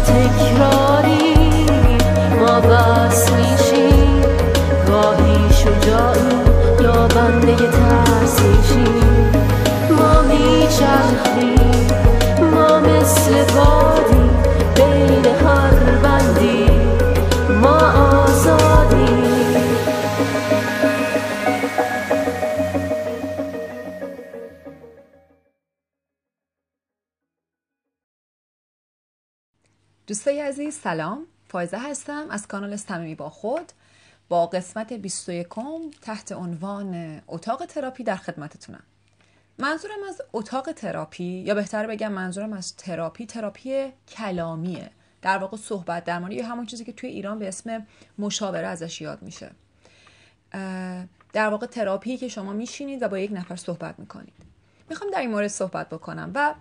تکراری ما بس میشیم. گاهی شجاعی یا بنده سلام فایزه هستم از کانال صمیمی با خود. با قسمت 21 تحت عنوان اتاق تراپی در خدمتتونم. منظورم از اتاق تراپی یا بهتر بگم منظورم از therapy therapy کلامیه. در واقع صحبت درمانی یا همون چیزی که توی ایران به اسم مشاوره ازش یاد میشه. در واقع تراپی که شما میشینید و با یک نفر صحبت می‌کنید. می‌خوام در این مورد صحبت بکنم و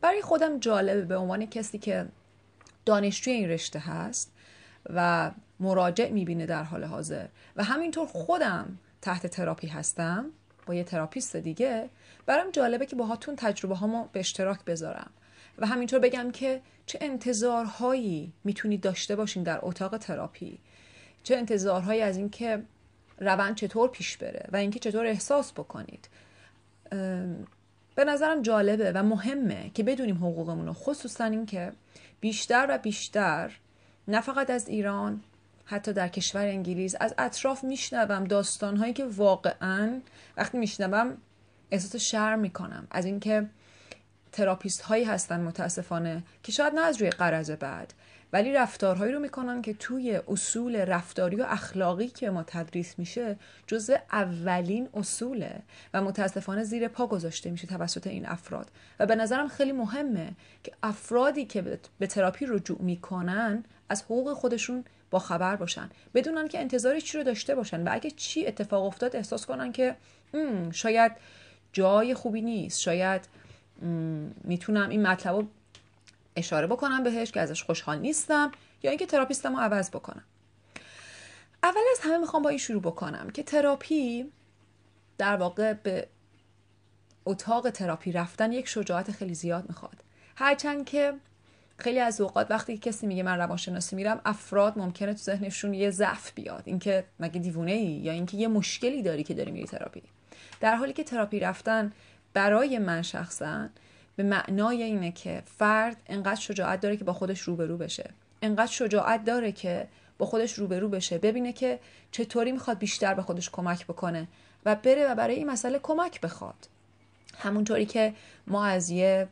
برای خودم جالبه به عنوان کسی که دانشجوی این رشته هست و مراجع می‌بینه در حال حاضر. و همینطور خودم تحت تراپی هستم با یه تراپیست دیگه. برام جالبه که باهاتون تجربه هامو به اشتراک بذارم. و همینطور بگم که چه انتظارهایی می‌تونید داشته باشین در اتاق تراپی. چه انتظارهایی از اینکه روند چطور پیش بره و اینکه چطور احساس بکنید. به نظرم جالبه و مهمه که بدونیم حقوقمون رو خصوصا اینکه بیشتر و بیشتر نه فقط از ایران حتی در کشور انگلیس از اطراف میشنوم داستانهایی که واقعا وقتی میشنوم احساس شرم می‌کنم. از اینکه تراپیست هایی هستن متاسفانه که شاید نه از روی قرض بعد ولی رفتارهایی رو می‌کنن که توی اصول رفتاری و اخلاقی که ما تدریس میشه جزء اولین اصوله و متاسفانه زیر پا گذاشته میشه توسط این افراد. و به نظرم خیلی مهمه که افرادی که به- تراپی رجوع می‌کنن از حقوق خودشون با خبر باشن. بدونن که انتظاری چی رو داشته باشن و اگه چی اتفاق افتاد احساس کنن که "مم، شاید جای خوبی نیست شاید می‌تونم این مطلب رو اشاره بکنم بهش که ازش خوشحال نیستم یا اینکه تراپیستم رو عوض بکنم. اول از همه می‌خوام با این شروع بکنم که تراپی در واقع به اتاق تراپی رفتن یک شجاعت خیلی زیاد می‌خواد. هرچند که خیلی از اوقات وقتی کسی میگه من روانشناسی میرم افراد ممکنه تو ذهنشون یه ضعف بیاد. اینکه مگه دیوونه ای یا اینکه یه مشکلی داری که داری میری تراپی. در حالی که تراپی رفتن برای من شخصا به معنای اینه که فرد انقدر شجاعت داره که با خودش روبرو بشه. انقدر شجاعت داره که با خودش روبرو بشه. ببینه که چطوری می‌خواد بیشتر به خودش کمک بکنه و بره و برای این مسئله کمک بخواد. همونطوری که ما از یه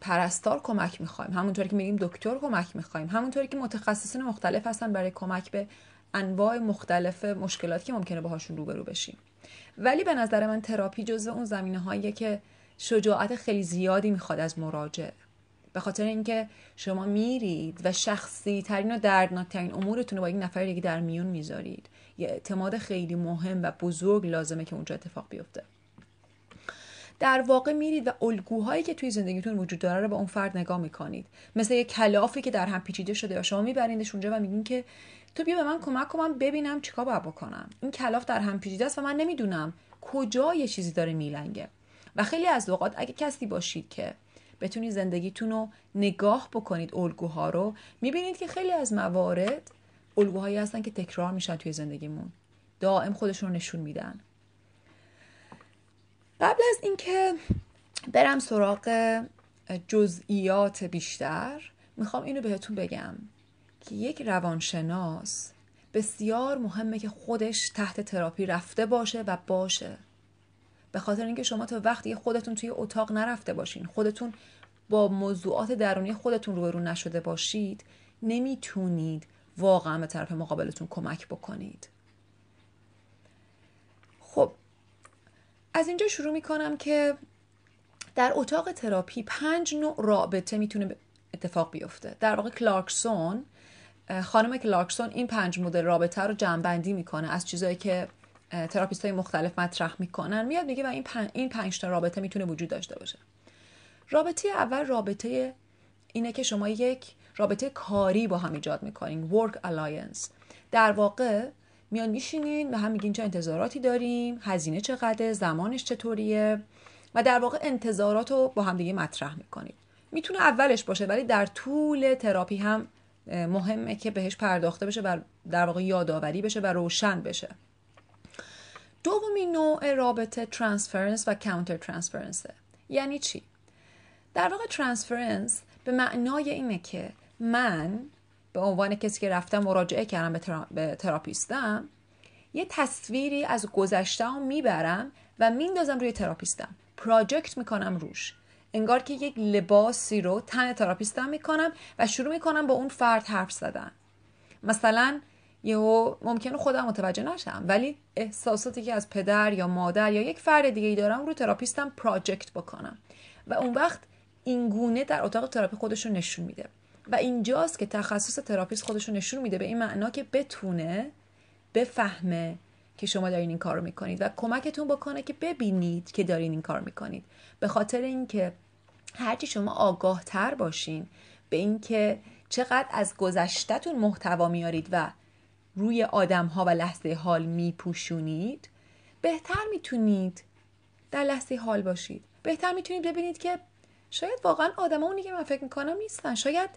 پرستار کمک می‌خوایم همونطوری که میگیم دکتر کمک می‌خوایم همونطوری که متخصصین مختلف هستن برای کمک به انواع مختلف مشکلاتی که ممکنه باهاشون روبرو بشیم. ولی به نظر من تراپی جزو اون زمینه هاییه که شجاعت خیلی زیادی می‌خواد از مراجع به خاطر اینکه شما میرید و شخصی ترین و دردناک ترین امورتون رو با یک نفر دیگه در میون می‌ذارید. یه اعتماد خیلی مهم و بزرگ لازمه که اونجا اتفاق بیفته. در واقع میرید و الگوهایی که توی زندگیتون وجود داره رو به اون فرد نگاه می‌کنید. مثل یه کلافی که در هم پیچیده شده و شما میبریندش اونجا و میگین که تو بیا به من کمک کن من ببینم چیکار باید بکنم. این کلاف در هم پیچیده است و من نمی‌دونم کجا یه چیزی داره میلنگه. و خیلی از اوقات اگه کسی باشید که بتونید زندگیتون رو نگاه بکنید الگوها رو می‌بینید که خیلی از موارد الگوهایی هستن که تکرار میشن توی زندگیمون. دائم خودشون رو نشون میدن. قبل از اینکه برم سراغ جزئیات بیشتر می‌خوام اینو بهتون بگم که یک روانشناس بسیار مهمه که خودش تحت تراپی رفته باشه و باشه. به خاطر اینکه شما تا وقتی خودتون توی اتاق نرفته باشین خودتون با موضوعات درونی خودتون روبرو نشده باشید نمی‌تونید واقعا به طرف مقابلتون کمک بکنید خب از اینجا شروع می‌کنم که در اتاق تراپی پنج نوع رابطه می‌تونه اتفاق بیفته. در واقع کلارکسون خانم کلارکسون این پنج مدل رابطه رو جمعبندی می‌کنه. از چیزایی که تراپیست های مختلف مطرح می‌کنن میاد میگه و این پنج, این پنج تا رابطه می‌تونه وجود داشته باشه. رابطه اول رابطه اینه که شما یک رابطه کاری با هم ایجاد می‌کنین work alliance. در واقع میان میشینین و هم میگین چه انتظاراتی داریم هزینه چقدر زمانش چطوریه و در واقع انتظارات رو با هم دیگه مطرح می‌کنید. می‌تونه اولش باشه ولی در طول تراپی هم مهمه که بهش پرداخته بشه و در واقع یادآوری بشه و روشن بشه. دومین نوع رابطه transference و counter transference یعنی چی؟ در واقع transference به معنای اینه که من به عنوان کسی که رفتم مراجعه کردم به, ترا... تراپیستم یه تصویری از گذشتم می‌برم و میندازم روی تراپیستم. project می‌کنم روش. انگار که یک لباسی رو تن تراپیستم می‌کنم و شروع می‌کنم با اون فرد حرف زدن. مثلا یهو ممکنه خودم متوجه نشم ولی احساساتی که از پدر یا مادر یا یک فرد دیگه ای دارم رو تراپیستم project بکنم. و اون وقت این گونه در اتاق تراپی خودش رو نشون میده. و اینجاست که تخصص تراپیست خودش رو نشون میده به این معنا که بتونه بفهمه که شما دارین این کار رو می‌کنید و کمکتون بکنه که ببینید که دارین این کار می‌کنید. به خاطر اینکه هرچی شما آگاه تر باشین به اینکه چقدر از گذشتهتون محتوا میارید و روی آدم ها و لحظه حال میپوشونید بهتر می‌تونید در لحظه حال باشید. بهتر می‌تونید ببینید که شاید واقعا آدم اونی که من فکر می‌کنم نیستن. شاید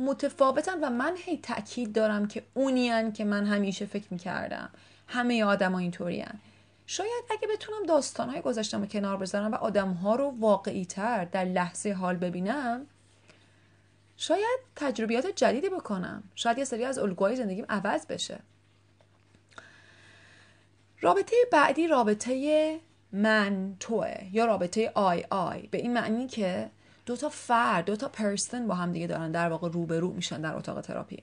متفاوتن و من هی تاکید دارم که اونیان که من همیشه فکر می‌کردم. همه آدم ها اینطوری شاید اگه بتونم داستانهای گذشتم رو کنار بذارم و آدم ها رو واقعی تر در لحظه حال ببینم شاید تجربیات جدیدی بکنم. شاید یه سری از الگوهای زندگیم عوض بشه. رابطه بعدی رابطه من توه یا رابطه آی آی. به این معنی که دو تا فرد دو تا person با هم دیگه دارن در واقع روبرو میشن در اتاق تراپی.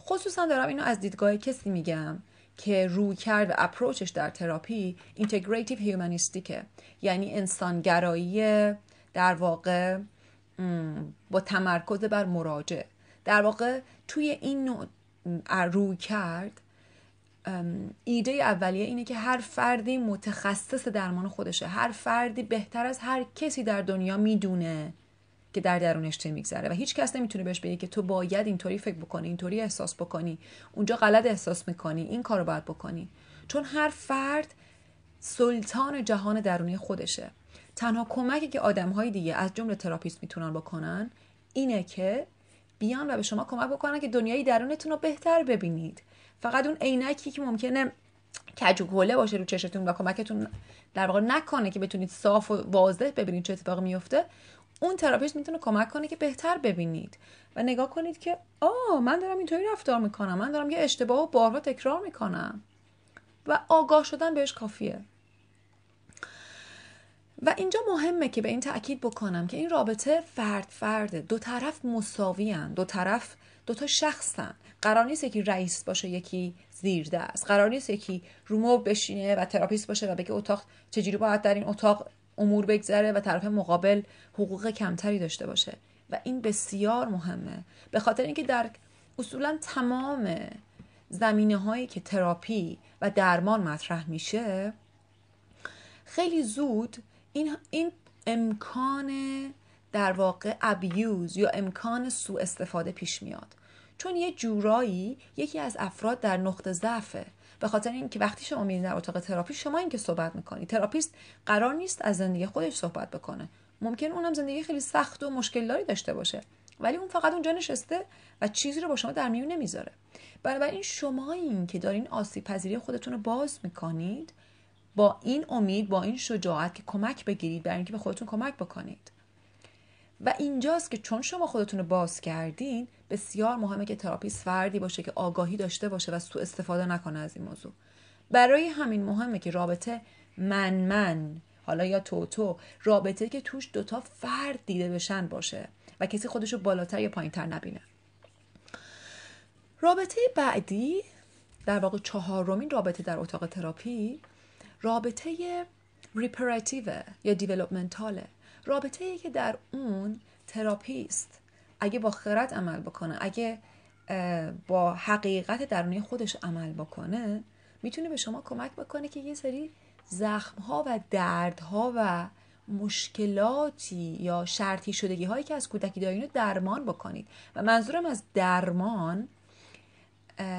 خصوصا دارم اینو از دیدگاه کسی میگم که رویکرد و approach ش در تراپی integrative humanistic ه یعنی انسانگرایی در واقع با تمرکز بر مراجع در واقع توی این نوع رویکرد ایده اولیه اینه که هر فردی متخصص درمان خودشه. هر فردی بهتر از هر کسی در دنیا می‌دونه که در درونش چه میگذره و هیچ کس نمی‌تونه بهش بگه که تو باید اینطوری فکر بکنی اینطوری احساس بکنی اونجا غلط احساس می‌کنی این کارو باید بکنی. چون هر فرد سلطان جهان درونی خودشه. تنها کمکی که آدم های دیگه از جمله تراپیست می‌تونن بکنن اینه که بیان و به شما کمک بکنن که دنیای درونتون رو بهتر ببینید. فقط اون عینکی که ممکنه کجوکوله باشه رو چشتون و کمکتون در واقع نکنه که بتونید صاف و واضح ببینید چه اتفاقی میفته اون تراپیست می‌تونه کمک کنه که بهتر ببینید و نگاه کنید که آه من دارم اینطوری رفتار می‌کنم من دارم یه اشتباهو بارها تکرار می‌کنم و آگاه شدن بهش کافیه. و اینجا مهمه که به این تاکید بکنم که این رابطه فرد فرده دو طرف مساوی دو طرف دو تا شخصن قرار نیست یکی رئیس باشه یکی زیر دست قرار نیست یکی رو مبل بشینه و تراپیست باشه و بگه اتاق چجوری باید در این اتاق امور بگذره و طرف مقابل حقوق کمتری داشته باشه. و این بسیار مهمه. به خاطر اینکه در اصولا تمام زمینه هایی که تراپی و درمان مطرح میشه خیلی زود این, این امکان در واقع ابیوز یا امکان سوء استفاده پیش میاد. چون یه جورایی یکی از افراد در نقطه ضعفه. به خاطر اینکه وقتی شما میرین در اتاق تراپی شمایین که صحبت می‌کنی. تراپیست قرار نیست از زندگی خودش صحبت بکنه. ممکن اونم زندگی خیلی سخت و مشکلداری داشته باشه. ولی اون فقط اونجا نشسته و چیزی رو با شما در میون نمی‌ذاره. بنابراین شمایین که دارین آسیب پذیری خودتون رو باز می‌کنید با این امید با این شجاعت که کمک بگیرید برای اینکه به خودتون کمک بکنید. و اینجاست که چون شما خودتون رو باز کردین بسیار مهمه که تراپیست فردی باشه که آگاهی داشته باشه و سوء استفاده نکنه از این موضوع. برای همین مهمه که رابطه من من حالا یا تو تو رابطه که توش دوتا فرد دیده بشن باشه و کسی خودش رو بالاتر یا پایینتر نبینه. رابطه بعدی در واقع چهارمین رابطه در اتاق تراپی رابطه reparative یا developmental ه رابطه ای که در اون تراپیست اگه با خرد عمل بکنه اگه با حقیقت درونی خودش عمل بکنه می‌تونه به شما کمک بکنه که یه سری زخم ها و درد ها و مشکلاتی یا شرطی شدگی هایی که از کودکی دارین رو درمان بکنید. و منظورم از درمان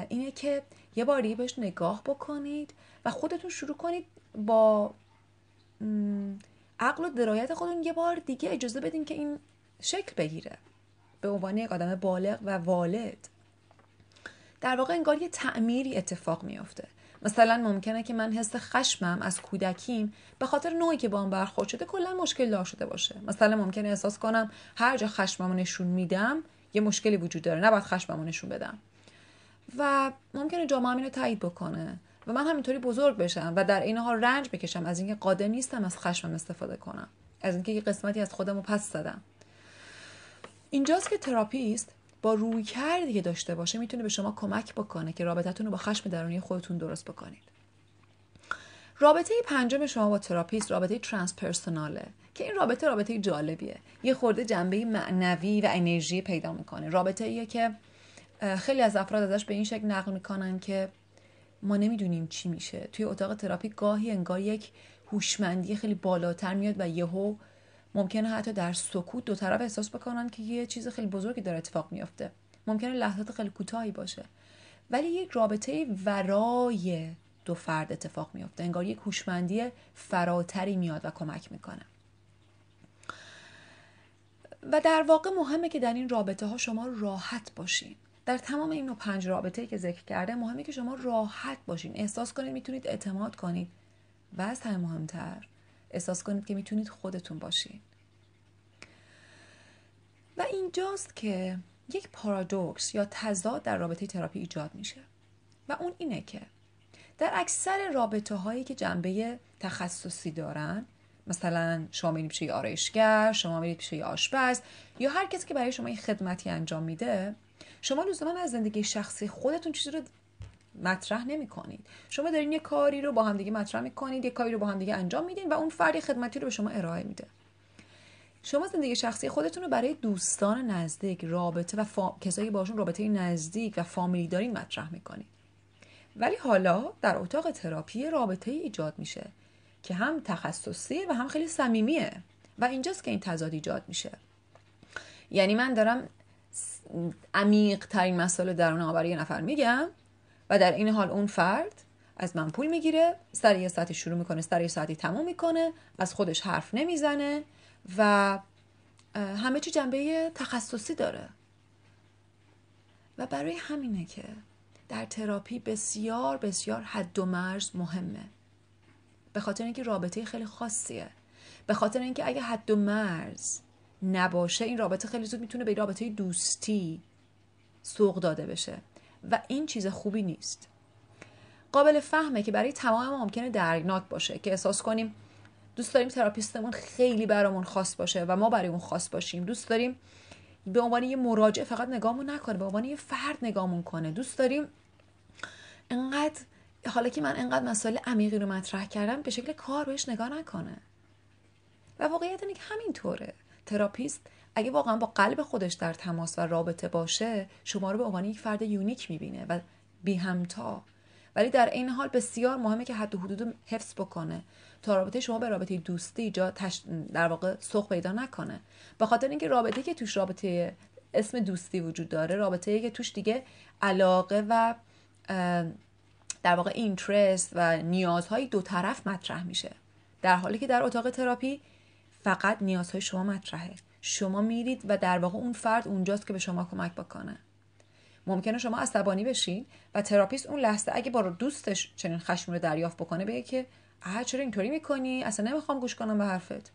اینه که یه باری بهش نگاه بکنید و خودتون شروع کنید با عقل و درایت خودتون یه بار دیگه اجازه بدین که این شکل بگیره. به عنوان یک آدم بالغ و والد. در واقع انگار یه تعمیری اتفاق میافته. مثلا ممکنه که من حس خشمم از کودکیم به خاطر نوعی که با هم برخورد شده کلا مشکل دار شده باشه. مثلا ممکنه احساس کنم هر جا خشممو نشون میدم یه مشکلی وجود داره. نباید خشممو نشون بدم. و ممکنه جامعه اینو تایید بکنه. و من همینطوری بزرگ بشم و در این حال رنج بکشم از اینکه قادر نیستم از خشمم استفاده کنم. از اینکه یه قسمتی از خودم رو پس زدم. اینجاست که تراپیست با رویکردی که داشته باشه می‌تونه به شما کمک بکنه که رابطتون رو با خشم درونی خودتون درست بکنید. رابطه پنجم شما با تراپیست رابطه transpersonal ه که این رابطه رابطه جالبیه. یه خورده جنبه معنوی و انرژی پیدا می‌کنه. رابطه ایه که خیلی از افراد ازش به این شکل نقل می‌کنن که ما نمی‌دونیم چی میشه. توی اتاق تراپی گاهی انگار یک هوشمندی خیلی بالاتر میاد و یهو ممکنه حتی در سکوت دو طرف احساس بکنن که یه چیز خیلی بزرگی داره اتفاق میافته. ممکنه لحظات خیلی کوتاهی باشه. ولی یک رابطه ورای دو فرد اتفاق میافته. انگار یک هوشمندی فراتری میاد و کمک می‌کنه. و در واقع مهمه که در این رابطه ها شما راحت باشین. در تمام این پنج رابطه که ذکر کرده مهمه که شما راحت باشین. احساس کنید می‌تونید اعتماد کنید. و از همه مهمتر احساس کنید که می‌تونید خودتون باشین. و اینجاست که یک پارادوکس یا تضاد در رابطه تراپی ایجاد میشه. و اون اینه که در اکثر رابطه هایی که جنبه تخصصی دارن مثلا شما میرید پیش آرایشگر شما میرید پیش آشپز یا هر کسی که برای شما این خدمتی انجام میده شما لزوما از زندگی شخصی خودتون چیزی رو مطرح نمی کنید شما دارین یه کاری رو با هم دیگه مطرح می‌کنید یه کاری رو با هم دیگه انجام میدین و اون فردی خدمتی رو به شما ارائه میده. شما زندگی شخصی خودتون رو برای دوستان نزدیک رابطه و فا... کسایی باشون رابطه نزدیک و فامیلی دارین مطرح می‌کنید. ولی حالا در اتاق تراپی رابطه ایجاد میشه که هم تخصصی و هم خیلی صمیمیه و اینجاست که این تضاد ایجاد میشه. یعنی من دارم عمیق ترین مسائل درون برای یه نفر میگم و در این حال اون فرد از من پول می‌گیره سر یه ساعتی شروع می‌کنه سر یه ساعتی تموم می‌کنه از خودش حرف نمی‌زنه و همه چی جنبه تخصصی داره. و برای همینه که در تراپی بسیار بسیار حد و مرز مهمه. به خاطر اینکه رابطه خیلی خاصیه. به خاطر اینکه اگه حد و مرز نباشه این رابطه خیلی زود می‌تونه به رابطه دوستی سوق داده بشه و این چیز خوبی نیست. قابل فهمه که برای تمام ما ممکنه درگناک باشه که احساس کنیم دوست داریم تراپیستمون خیلی برامون خاص باشه و ما برای اون خاص باشیم. دوست داریم به عنوان یه مراجع فقط نگاهمون نکنه به عنوان یه فرد نگاهمون کنه. دوست داریم انقدر حالا که من انقدر مسائل عمیقی رو مطرح کردم به شکل کار بهش نگاه نکنه. و واقعیت اینه که همینطوره. تراپیست اگه واقعا با قلب خودش در تماس و رابطه باشه شما رو به عنوان یک فرد unique می‌بینه و بی همتا. ولی در این حال بسیار مهمه که حد و حدود حفظ بکنه تا رابطه شما به رابطه دوستی جا تش... در واقع سوق پیدا نکنه. به خاطر اینکه رابطه که توش رابطه اسم دوستی وجود داره رابطه که توش دیگه علاقه و در واقع interest و نیازهای دو طرف مطرح میشه. در حالی که در اتاق تراپی فقط نیازهای شما مطرحه. شما میرید و در واقع اون فرد اونجاست که به شما کمک بکنه. ممکنه شما عصبانی بشین و تراپیست اون لحظه اگه با دوستش چنین خشم رو دریافت بکنه بگه که آه چرا اینطوری می‌کنی؟ اصلا نمی‌خوام گوش کنم به حرفت.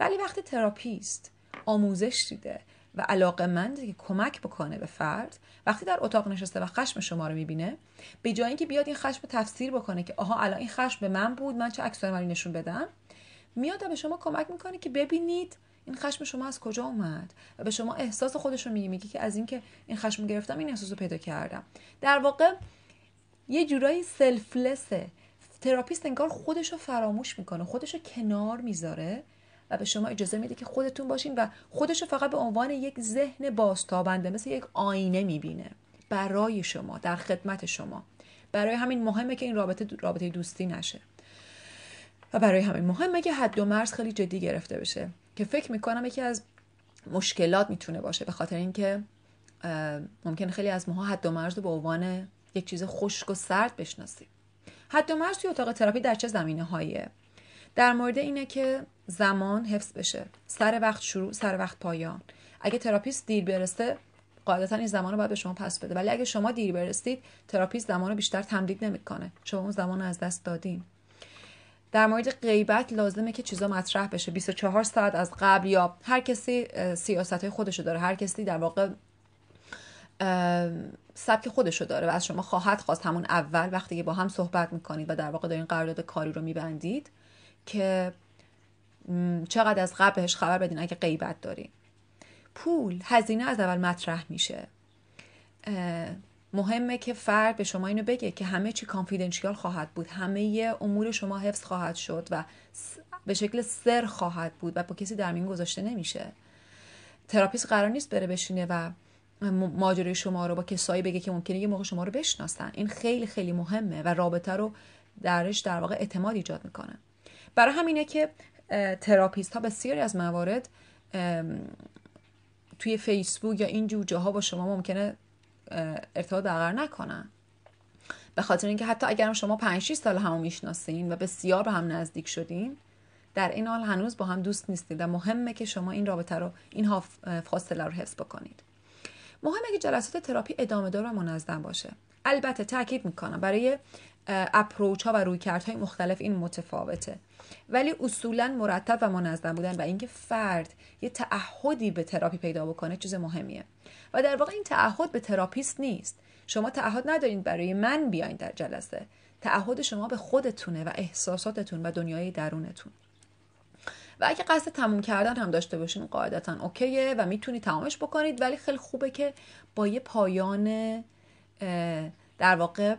ولی وقتی تراپیست آموزش دیده و علاقه منده که کمک بکنه به فرد وقتی در اتاق نشسته و خشم شما رو می‌بینه به جای اینکه بیاد این خشم تفسیر بکنه که آها الان این خشم به من بود من چه عکس نشون بدم؟ میاد به شما کمک می‌کنه که ببینید این خشم شما از کجا اومد و به شما احساس خودش رو میگی میگی که از اینکه این خشم گرفتم این احساس رو پیدا کردم. در واقع یه جورایی سلفلسه تراپیست انگار خودش رو فراموش می‌کنه خودش رو کنار می‌ذاره و به شما اجازه میده که خودتون باشین و خودش رو فقط به عنوان یک ذهن بازتابنده مثل یک آینه می‌بینه برای شما در خدمت شما. برای همین مهمه که این رابطه رابطه دوستی نشه. و برای همین مهمه که حد و مرز خیلی جدی گرفته بشه. که فکر می‌کنم یکی از مشکلات می‌تونه باشه به خاطر اینکه ممکن خیلی از ماها حد و مرز رو به عنوان یک چیز خشک و سرد بشناسیم. حد و مرز توی اتاق تراپی در چه زمینه هاییه در مورد اینه که زمان حفظ بشه. سر وقت شروع سر وقت پایان. اگه تراپیست دیر برسه قاعدتا این زمان رو باید به شما پس بده. ولی اگه شما دیر برسید تراپیست زمان رو بیشتر تمدید نمی‌کنه. شما اون زمان رو از دست دادین. در مورد غیبت لازمه که چیزا مطرح بشه. 24 ساعت از قبل یا هر کسی سیاست های خودشو داره. هر کسی در واقع سبک خودشو داره و از شما خواهد خواست. همون اول وقتی که با هم صحبت می‌کنید و در واقع دارین قرارداد کاری رو میبندید که چقدر از قبل بهش خبر بدین اگه غیبت دارین. پول هزینه از اول مطرح میشه. مهمه که فرد به شما اینو بگه که همه چی confidential خواهد بود. همه امور شما حفظ خواهد شد و به شکل سِر خواهد بود و با کسی در میون گذاشته نمیشه. تراپیست قرار نیست بره بشینه و ماجرای شما رو با کسایی بگه که ممکنه یه موقع شما رو بشناسن. این خیلی خیلی مهمه و رابطه رو درش در واقع اعتماد ایجاد می‌کنه. برای همینه که تراپیست ها بسیاری از موارد توی فیسبوک یا این جور جاها با شما ممکنه ارتباط برقرار نکنن. به خاطر اینکه حتی اگرم شما 5 6 سال همو می‌شناسین و بسیار به هم نزدیک شدین در این حال هنوز با هم دوست نیستید و مهمه که شما این رابطه رو این فاصله رو حفظ بکنید. مهمه که جلسات تراپی ادامه دار و منظم باشه. البته تاکید می‌کنم برای approach ها و رویکردهای مختلف این متفاوته. ولی اصولا مرتب و منظم بودن و اینکه فرد یه تعهدی به تراپی پیدا بکنه چیز مهمیه. و در واقع این تعهد به تراپیست نیست. شما تعهد ندارید برای من بیاین در جلسه. تعهد شما به خودتونه و احساساتتون و دنیای درونتون. و اگه قصد تموم کردن هم داشته باشین قاعدتا okay ه و می‌تونید تمامش بکنید. ولی خیلی خوبه که با یه پایان در واقع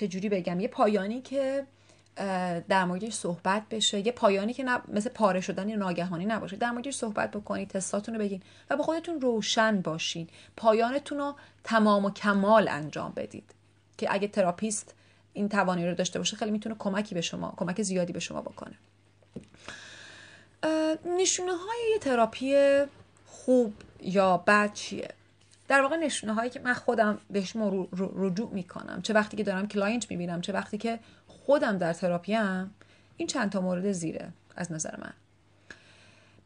چجوری بگم؟ یه پایانی که در موردش صحبت بشه. یه پایانی که مثل پاره شدن یا ناگهانی نباشه. در موردش صحبت بکنید تستاتون رو بگین و با خودتون روشن باشین. پایانتون رو تمام و کمال انجام بدید. که اگه تراپیست این توانی رو داشته باشه خیلی می‌تونه کمکی به شما کمک زیادی به شما بکنه. نشونه های یه تراپی خوب یا بد چیه؟ در واقع نشونه هایی که من خودم بهش رجوع می‌کنم چه وقتی که دارم client می‌بینم چه وقتی که خودم در تراپی هم این چند تا مورد زیره از نظر من.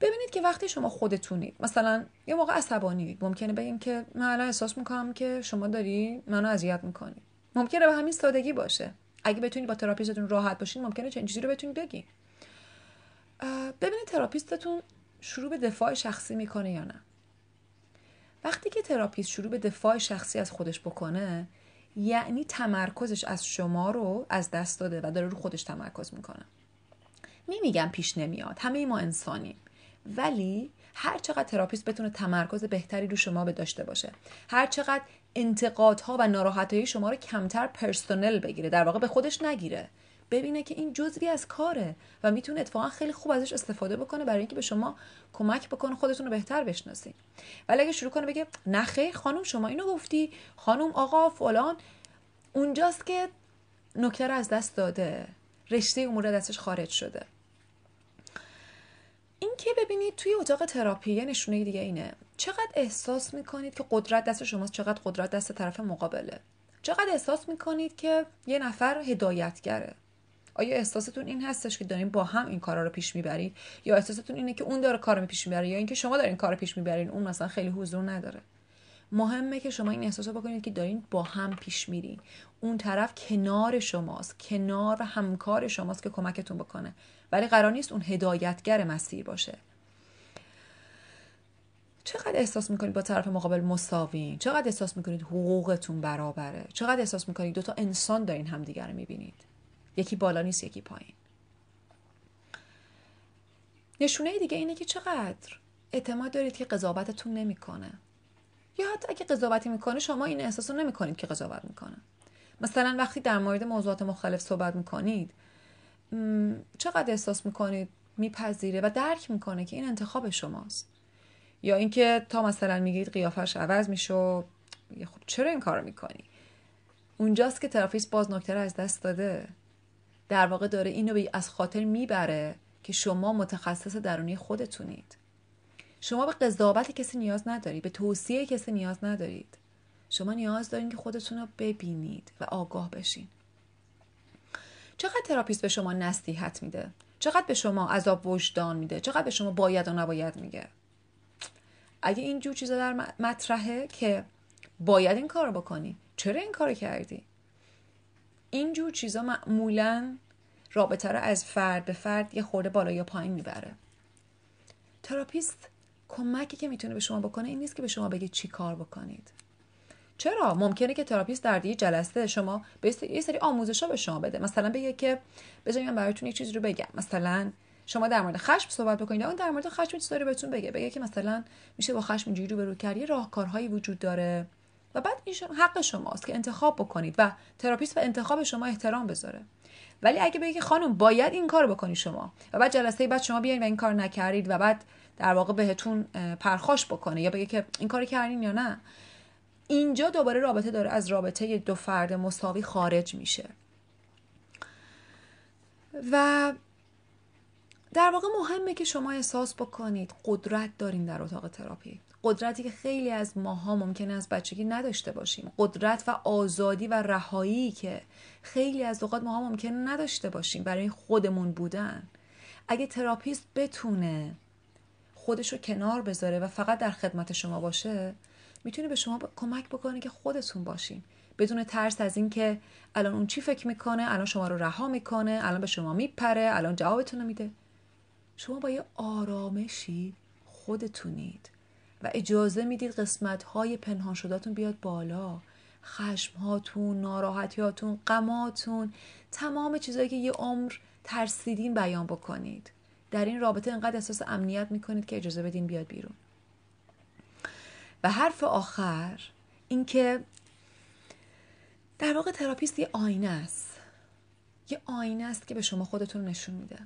ببینید که وقتی شما خودتونید مثلا یه موقع عصبانی ممکنه بگیم که من الان احساس می‌کنم که شما داری منو اذیت می‌کنی. ممکنه به همین سادگی باشه. اگه بتونید با تراپیستتون راحت باشین ممکنه چنین چیزی رو بتونید بگین. ببینید تراپیستتون شروع به دفاع شخصی می‌کنه یا نه. وقتی که تراپیست شروع به دفاع شخصی از خودش بکنه یعنی تمرکزش از شما رو از دست داده و داره رو خودش تمرکز می‌کنه. نمیگم پیش نمیاد. همه ما انسانیم. ولی هر چقدر تراپیست بتونه تمرکز بهتری رو به شما داشته باشه هر چقدر انتقادها و ناراحتی شما رو کمتر personal بگیره در واقع به خودش نگیره ببینه که این جزوی از کاره و می‌تونه اتفاقا خیلی خوب ازش استفاده بکنه برای اینکه به شما کمک بکنه خودتون رو بهتر بشناسین. ولی اگه شروع کنه بگه خیر خانم شما اینو گفتی خانم آقا فلان اونجاست که نکته رو از دست داده. رشته امور دستش خارج شده. این که ببینید توی اتاق تراپی نشونه دیگه اینه. چقدر احساس می‌کنید که قدرت دست شماست چقدر قدرت دست طرف مقابله؟ چقدر احساس می‌کنید که یه نفر هدایتگره؟ آیا احساستون این هستش که دارین با هم این کارا رو پیش می‌برید یا احساستون اینه که اون داره کارو پیش می‌بره؟ یا اینکه شما دارین کارو پیش می‌برین؟ اون مثلا خیلی حضور نداره. مهمه که شما این احساس رو بکنید که دارین با هم پیش میرین. اون طرف کنار شماست. کنار همکار شماست که کمکتون بکنه. ولی قرار نیست اون هدایتگر مسیر باشه. چقدر احساس می‌کنید با طرف مقابل مساوین چقدر احساس می‌کنید حقوقتون برابره؟ چقدر احساس می‌کنید دوتا انسان دارین همدیگر رو می‌بینید؟ یکی بالا نیست یکی پایین. نشونه دیگه اینه که چقدر اعتماد دارید که قضاوتتون نمی‌کنه. یا حتی اگه قضاوتی می‌کنه شما این احساس رو نمی‌کنید که قضاوت می‌کنه. مثلا وقتی در مورد موضوعات مختلف صحبت می‌کنید چقدر احساس می‌کنید؟ میپذیره و درک می‌کنه که این انتخاب شماست. یا اینکه تا مثلا میگید قیافش عوض میشه خب چرا این کارو می‌کنی؟ اونجاست که ترافیست باز نکته رو از دست داده. در واقع داره اینو از خاطر می‌بره که شما متخصص درونی خودتونید. شما به قضاوت کسی نیاز ندارید به توصیه کسی نیاز ندارید. شما نیاز دارین که خودتون رو ببینید و آگاه بشین. چقدر تراپیست به شما نصیحت میده؟ چقدر به شما عذاب وجدان میده؟ چقدر به شما باید و نباید میگه؟ اگه اینجور چیزا در مطرحه که باید این کار رو بکنی چرا این کار کردی؟ اینجور چیزا معمولا رابطه رو از فرد به فرد یه خورده بالا یا پایین می‌بره. تراپیست کمکی که می‌تونه به شما بکنه این نیست که به شما بگه چی کار بکنید. چرا؟ ممکنه که تراپیست در یه جلسه شما به یه سری آموزش ها به شما بده. مثلا بگه که بذارید من براتون یه چیزی رو بگم. مثلا شما در مورد خشم صحبت بکنید. اون در مورد خشم چیزی داره بهتون بگه. بگه که مثلا میشه با خشم اینجوری روبرو کرد. یه راهکارهایی وجود داره. و بعد این حق شماست که انتخاب بکنید و تراپیست به انتخاب شما احترام بذاره. ولی اگه بگه خانم باید این کار بکنی شما. و بعد جلسه بعد شما بیاین و این کار نکردید و بعد در واقع بهتون پرخاش بکنه یا بگه که این کار کردین یا نه. اینجا دوباره رابطه داره از رابطه دو فرد مساوی خارج میشه. و در واقع مهمه که شما احساس بکنید قدرت دارین در اتاق تراپی. قدرتی که خیلی از ماها ممکنه از بچگی نداشته باشیم. قدرت و آزادی و رهایی که خیلی از اوقات ماها ممکنه نداشته باشیم برای خودمون بودن. اگه تراپیست بتونه خودش رو کنار بذاره و فقط در خدمت شما باشه می‌تونه به شما کمک بکنه که خودتون باشین بدون ترس از اینکه الان اون چی فکر می‌کنه الان شما رو رها می‌کنه الان به شما میپره الان جوابتون رو میده. شما با یه آرامشی خودتونید. و اجازه می‌دید قسمت های پنهان شدهتون بیاد بالا. خشم هاتون ناراحتی هاتون غماتون تمام چیزهایی که یه عمر ترسیدین بیان بکنید. در این رابطه انقدر احساس امنیت می‌کنید که اجازه بدین بیاد بیرون. و حرف آخر اینکه در واقع تراپیست یه آینه است. یه آینه است که به شما خودتون نشون میده.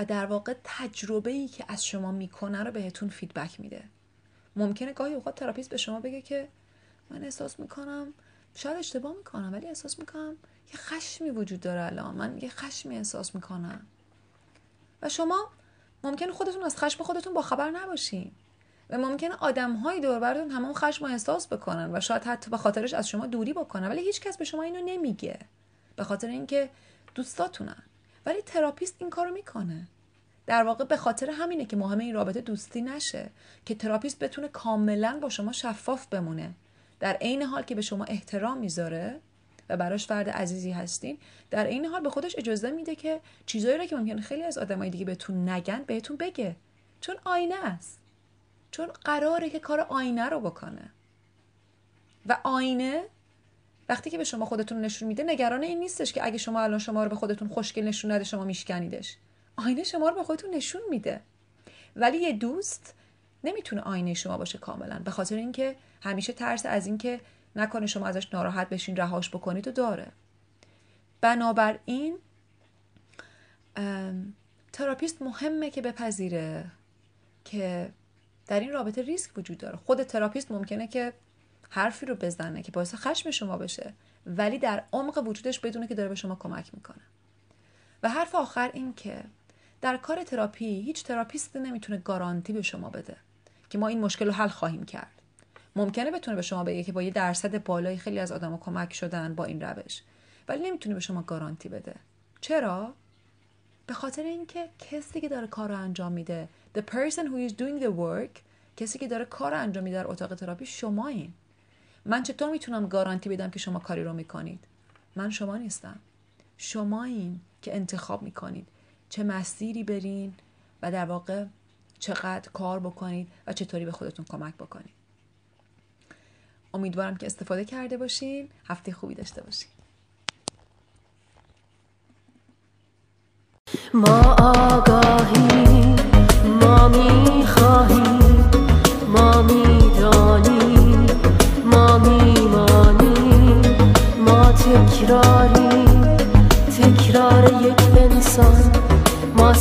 و در واقع تجربه ای که از شما می‌کنه رو بهتون feedback میده. ممکنه گاهی اوقات تراپیست به شما بگه که من احساس می‌کنم شاید اشتباه می‌کنم ولی احساس می‌کنم یه خشمی وجود داره الان. من یه خشمی احساس می‌کنم. و شما ممکنه خودتون از خشم خودتون با خبر نباشین. و ممکنه آدم های دور براتون تمام خشم رو احساس بکنن و شاید حتی به خاطرش از شما دوری بکنن ولی هیچ کس به شما اینو نمیگه. به خاطر اینکه دوستاتونن. ولی تراپیست این کارو می‌کنه. در واقع به خاطر همینه که مهمه این رابطه دوستی نشه که تراپیست بتونه کاملا با شما شفاف بمونه. در عین حال که به شما احترام می‌ذاره و براش فرد عزیزی هستین در این حال به خودش اجازه میده که چیزایی رو که ممکنه خیلی از آدمای دیگه بهتون نگن بهتون بگه. چون آینه است. چون قراره که کار آینه رو بکنه. و آینه وقتی که به شما خودتون نشون میده نگران این نیستش که اگه شما الان شما رو به خودتون خوشگل نشون نده شما میشکنیدش. آینه شما رو به خودتون نشون میده. ولی یه دوست نمی‌تونه آینه شما باشه کاملا. به خاطر اینکه همیشه ترس از اینکه نکنه شما ازش ناراحت بشین رهاش بکنید رو داره. بنابراین تراپیست مهمه که بپذیره که در این رابطه ریسک وجود داره. خود تراپیست ممکنه که حرفی رو بزنه که باعث خشم شما بشه ولی در عمق وجودش بدونه که داره به شما کمک می‌کنه. و حرف آخر این که در کار تراپی هیچ تراپیستی نمی‌تونه guarantee به شما بده که ما این مشکل رو حل خواهیم کرد. ممکنه بتونه به شما بگه که با یه درصد بالایی خیلی از آدما کمک شدن با این روش ولی نمی‌تونه به شما guarantee بده. چرا؟ به خاطر اینکه کسی که داره کار رو انجام میده the person who is doing the work کسی که داره کار رو انجام میده در اتاق تراپی شمایین من چطور می‌تونم guarantee بدم که شما کاری رو می‌کنید؟ من شما نیستم. شما این که انتخاب می‌کنید. چه مسیری برین و در واقع چقدر کار بکنید و چطوری به خودتون کمک بکنید. امیدوارم که استفاده کرده باشین. هفته خوبی داشته باشین. ما آگاهی تکراری انسان ما